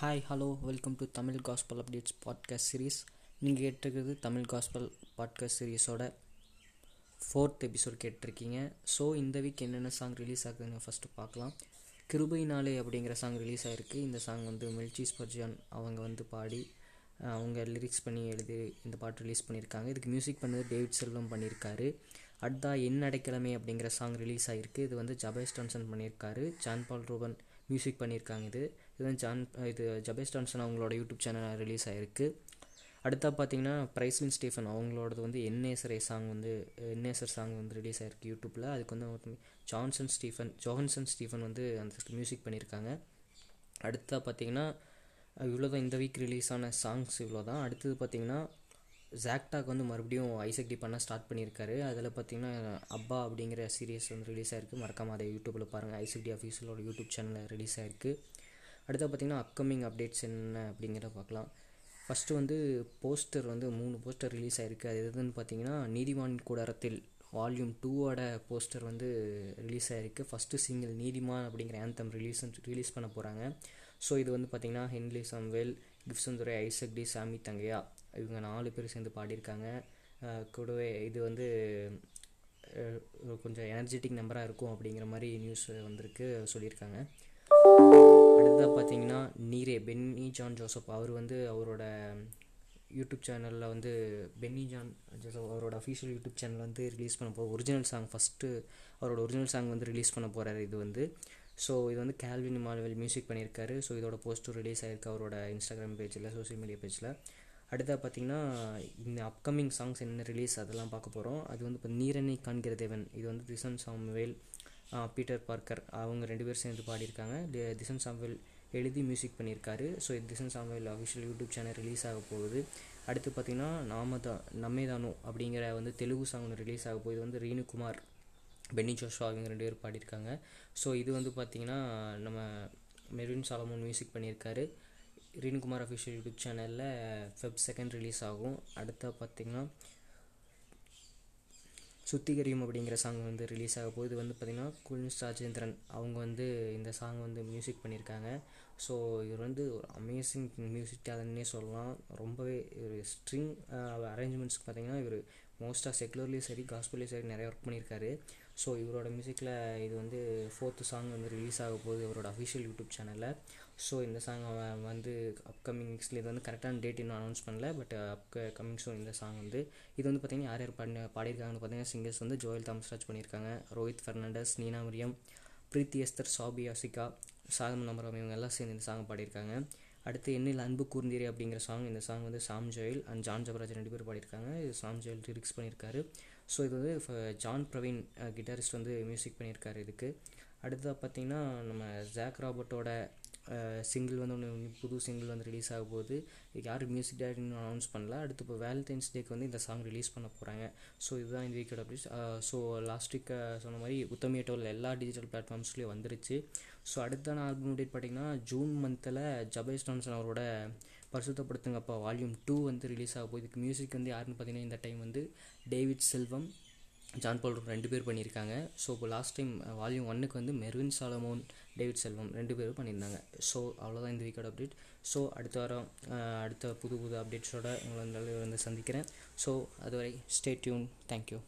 Hi hello welcome to Tamil gospel updates podcast series நீங்கள் கேட்டிருக்கிறது Tamil gospel podcast சீரீஸோட fourth episode கேட்டிருக்கீங்க. So இந்த வீக் என்னென்ன சாங் ரிலீஸ் ஆகுதுன்னு ஃபஸ்ட்டு பார்க்கலாம். கிருபை நாளே அப்படிங்கிற சாங் ரிலீஸ் ஆகிருக்கு இந்த சாங் வந்து மில்ச்சீஸ் பர்ஜான் அவங்க வந்து பாடி அவங்க லிரிக்ஸ் பண்ணி எழுதி இந்த பாட்டு ரிலீஸ் பண்ணியிருக்காங்க. இதுக்கு மியூசிக் பண்ணது டேவிட் செல்வம் பண்ணியிருக்காரு. அடுத்தா என் அடைக்கிழமை அப்படிங்கிற சாங் ரிலீஸ் ஆகிருக்கு இது வந்து ஜபேஸ் டான்சன் பண்ணியிருக்காரு. ஜான் பால் ரூபன் மியூசிக் பண்ணியிருக்காங்க இது. இது ஜான் இது ஜபேஸ் டான்சன் அவங்களோட யூடியூப் சேனல் ரிலீஸ் ஆகிருக்கு அடுத்தா பார்த்தீங்கன்னா பிரைஸ்லின் ஸ்டீஃபன் அவங்களோடது வந்து என்ஏசரே சாங் வந்து என்ஏசர் சாங் வந்து ரிலீஸ் ஆகிருக்கு யூடியூப்பில் அதுக்கு வந்து ஜான்சன் ஸ்டீஃபன் ஜோஹன்சன் ஸ்டீஃபன் வந்து அந்த மியூசிக் பண்ணியிருக்காங்க அடுத்தா பார்த்தீங்கன்னா இவ்வளோதான் இந்த வீக் ரிலீஸ் ஆன சாங்ஸ் இவ்வளோ தான் அடுத்தது பார்த்தீங்கன்னா ஜாக்டாக் வந்து மறுபடியும் ஐசக் டி பண்ண ஸ்டார்ட் பண்ணியிருக்காரு. அதில் பார்த்தீங்கன்னா அப்பா அப்படிங்கிற சீரியஸ் வந்து ரிலீஸ் ஆயிருக்கு. மறக்காம அதை யூடியூப்பில் பாருங்கள் ஐசக் டி அஃபீஷியலோட யூடியூப் சேனலில் ரிலீஸ் ஆயிருக்கு. அடுத்து பார்த்தீங்கன்னா அப்கமிங் அப்டேட்ஸ் என்ன அப்படிங்கிறத பார்க்கலாம். ஃபஸ்ட்டு வந்து போஸ்டர் வந்து மூணு போஸ்டர் ரிலீஸ் ஆயிருக்கு. அது எதுன்னு பார்த்தீங்கன்னா நீதிமான் கூடாரத்தில் வால்யூம் டூவோட போஸ்டர் வந்து ரிலீஸ் ஆயிருக்கு. ஃபஸ்ட்டு சிங்கிள் நீதிமான் அப்படிங்கிற ஆந்தம் ரிலீஸ் ரிலீஸ் பண்ண போகிறாங்க ஸோ இது வந்து பார்த்தீங்கன்னா ஹென்லி சம்வேல் கிப்சந்துரை ஐசக் டி சாமி தங்கையா இவங்க நாலு பேர் சேர்ந்து பாடியிருக்காங்க. கூடவே இது வந்து கொஞ்சம் எனர்ஜெட்டிக் நம்பராக இருக்கும் அப்படிங்கிற மாதிரி நியூஸ் வந்திருக்கு சொல்லியிருக்காங்க. அடுத்ததாக பார்த்தீங்கன்னா நீரே பென்னி ஜான் ஜோசப். அவர் வந்து அவரோட யூடியூப் சேனலில் வந்து பென்னி ஜான் ஜோசப் அவரோட அஃபீஷியல் யூடியூப் சேனல் வந்து ரிலீஸ் பண்ண போகிற ஒரிஜினல் சாங் ஃபஸ்ட்டு அவரோட ஒரிஜினல் சாங் வந்து ரிலீஸ் பண்ண போகிறாரு இது வந்து. ஸோ இது வந்து கேல்வின் மால்வெல் மியூசிக் பண்ணியிருக்காரு. ஸோ இதோட போஸ்டர் ரிலீஸ் ஆகிருக்கு அவரோட இன்ஸ்டாகிராம் பேஜில் சோஷியல் மீடியா பேஜில் அடுத்தா பார்த்தீங்கன்னா இந்த அப்கமிங் சாங்ஸ் என்ன ரிலீஸ் அதெல்லாம் பார்க்க போகிறோம் அது வந்து இப்போ நீரனை காண்கிற தேவன். இது வந்து திசன் சாம்வேல் பீட்டர் பார்க்கர். அவங்க ரெண்டு பேர் சேர்ந்து பாடியிருக்காங்க. தி- திசன் சாம்வேல் எழுதி மியூசிக் பண்ணியிருக்காரு. ஸோ இது Thisan Samuel official YouTube channel release ஆக போகுது. அடுத்து பார்த்தீங்கன்னா நாமதா நம்மேதானோ அப்படிங்கிற வந்து தெலுங்கு சாங் ஒன்று ரிலீஸ் ஆக போகுது. வந்து ரீனுகுமார். பென்னி ஜோஷுவா இவங்க ரெண்டு பேர் பாடியிருக்காங்க. ஸோ இது வந்து பார்த்திங்கன்னா நம்ம மெரின் சாலமோன் மியூசிக் பண்ணியிருக்காரு. ரீனுகுமார் அஃபிஷியல் யூடியூப் சேனலில் ஃபெப் செகண்ட் ரிலீஸ் ஆகும். அடுத்த பார்த்திங்கன்னா சுத்திகரியும் அப்படிங்கிற சாங் வந்து ரிலீஸ் ஆக போகுது. இது வந்து பார்த்திங்கன்னா குல்ஸ் ராஜேந்திரன். அவங்க வந்து இந்த சாங் வந்து மியூசிக் பண்ணியிருக்காங்க. ஸோ இவர் வந்து ஒரு அமேசிங் மியூசிக் டேலண்ட்னே சொல்லலாம். ரொம்பவே ஒரு ஸ்ட்ரிங் அரேஞ்ச்மெண்ட்ஸ்க்கு பார்த்தீங்கன்னா இவர் மோஸ்ட்டாக செக்குலர்லேயும் சரி காஸ்பிள்லேயும் சரி நிறைய ஒர்க் பண்ணியிருக்காரு. ஸோ இவரோட மியூசிக்கில் இது வந்து ஃபோர்த்து சாங் வந்து ரிலீஸ் ஆக போகுது இவரோட அஃபிஷியல் யூடியூப் சேனலில் ஸோ இந்த சாங் வந்து அப்கமிங் வீக்ஸில் இது வந்து கரெக்டான டேட் இன்னும் அனௌன்ஸ் பண்ணல பட் அப்க கமிங் ஸோ இந்த சாங் வந்து இது வந்து பார்த்தீங்கன்னா யார் யார் பாடி பாடியிருக்காங்கன்னு பார்த்தீங்கன்னா சிங்கர்ஸ் வந்து ஜோயல் தாமஸ்ராஜ் பண்ணியிருக்காங்க ரோஹித் ஃபெர்னாண்டஸ் நீனா மரியம் பிரீத்தி எஸ்தர் சாபி அசிகா சாகம் நம்பரம் இவங்க எல்லாம் சேர்ந்து இந்த சாங் பாடியிருக்காங்க. அடுத்து என்னில் அன்பு கூர்ந்தீரே அப்படிங்கிற சாங் இந்த சாங் வந்து சாம் ஜோயில் அண்ட் ஜான் ஜபராஜ் ரெண்டு பேர் பாடியிருக்காங்க. இது சாம் ஜோயல் லிரிக்ஸ் பண்ணியிருக்காரு. ஸோ இது வந்து ஃப- ஜான் பிரவீன் கிட்டாரிஸ்ட் வந்து மியூசிக் பண்ணியிருக்காரு இதுக்கு. அடுத்ததாக பார்த்தீங்கன்னா நம்ம ஜாக் ராபர்ட்டோட சிங்கிள் வந்து ஒன்று புது சிங்கிள் வந்து ரிலீஸ் ஆக போகுது. இதுக்கு யாரும் மியூசிக் டேரக்டர்னு அனௌன்ஸ் பண்ணல. அடுத்து இப்போ வேலண்டைன்ஸ் டேக்கு வந்து இந்த சாங் ரிலீஸ் பண்ண போகிறாங்க ஸோ இதுதான் இந்த வீக்கோட அப்டேட்ஸ் ஸோ லாஸ்ட் வீக் சொன்ன மாதிரி உத்தமியட்டோவில் எல்லா டிஜிட்டல் பிளாட்ஃபார்ம்ஸ்லேயும் வந்துருச்சு. ஸோ அடுத்தான ஆல்பம் டேட் பார்த்தீங்கன்னா ஜூன் மந்தில் ஜபேஸ் டான்சன் அவரோட பரிசுத்தப்படுத்துங்கப்பா வால்யூம் டூ வந்து ரிலீஸ் ஆக போகுது. இதுக்கு மியூசிக் வந்து யாருன்னு பார்த்தீங்கன்னா இந்த டைம் வந்து டேவிட் செல்வம் ஜான் பால் ரெண்டு பேர் பண்ணியிருக்காங்க. ஸோ இப்போ லாஸ்ட் டைம் வால்யூம் ஒன்னுக்கு வந்து மெர்வின் சாலமோன் டேவிட் செல்வம் ரெண்டு பேரும் பண்ணியிருந்தாங்க. ஸோ அவ்வளோதான் இந்த வீக்கோட அப்டேட் ஸோ அடுத்த வாரம் அடுத்த புது புது அப்டேட்ஸோட உங்களை வந்து சந்திக்கிறேன். ஸோ அதுவரை ஸ்டே டியூன் தேங்க்யூ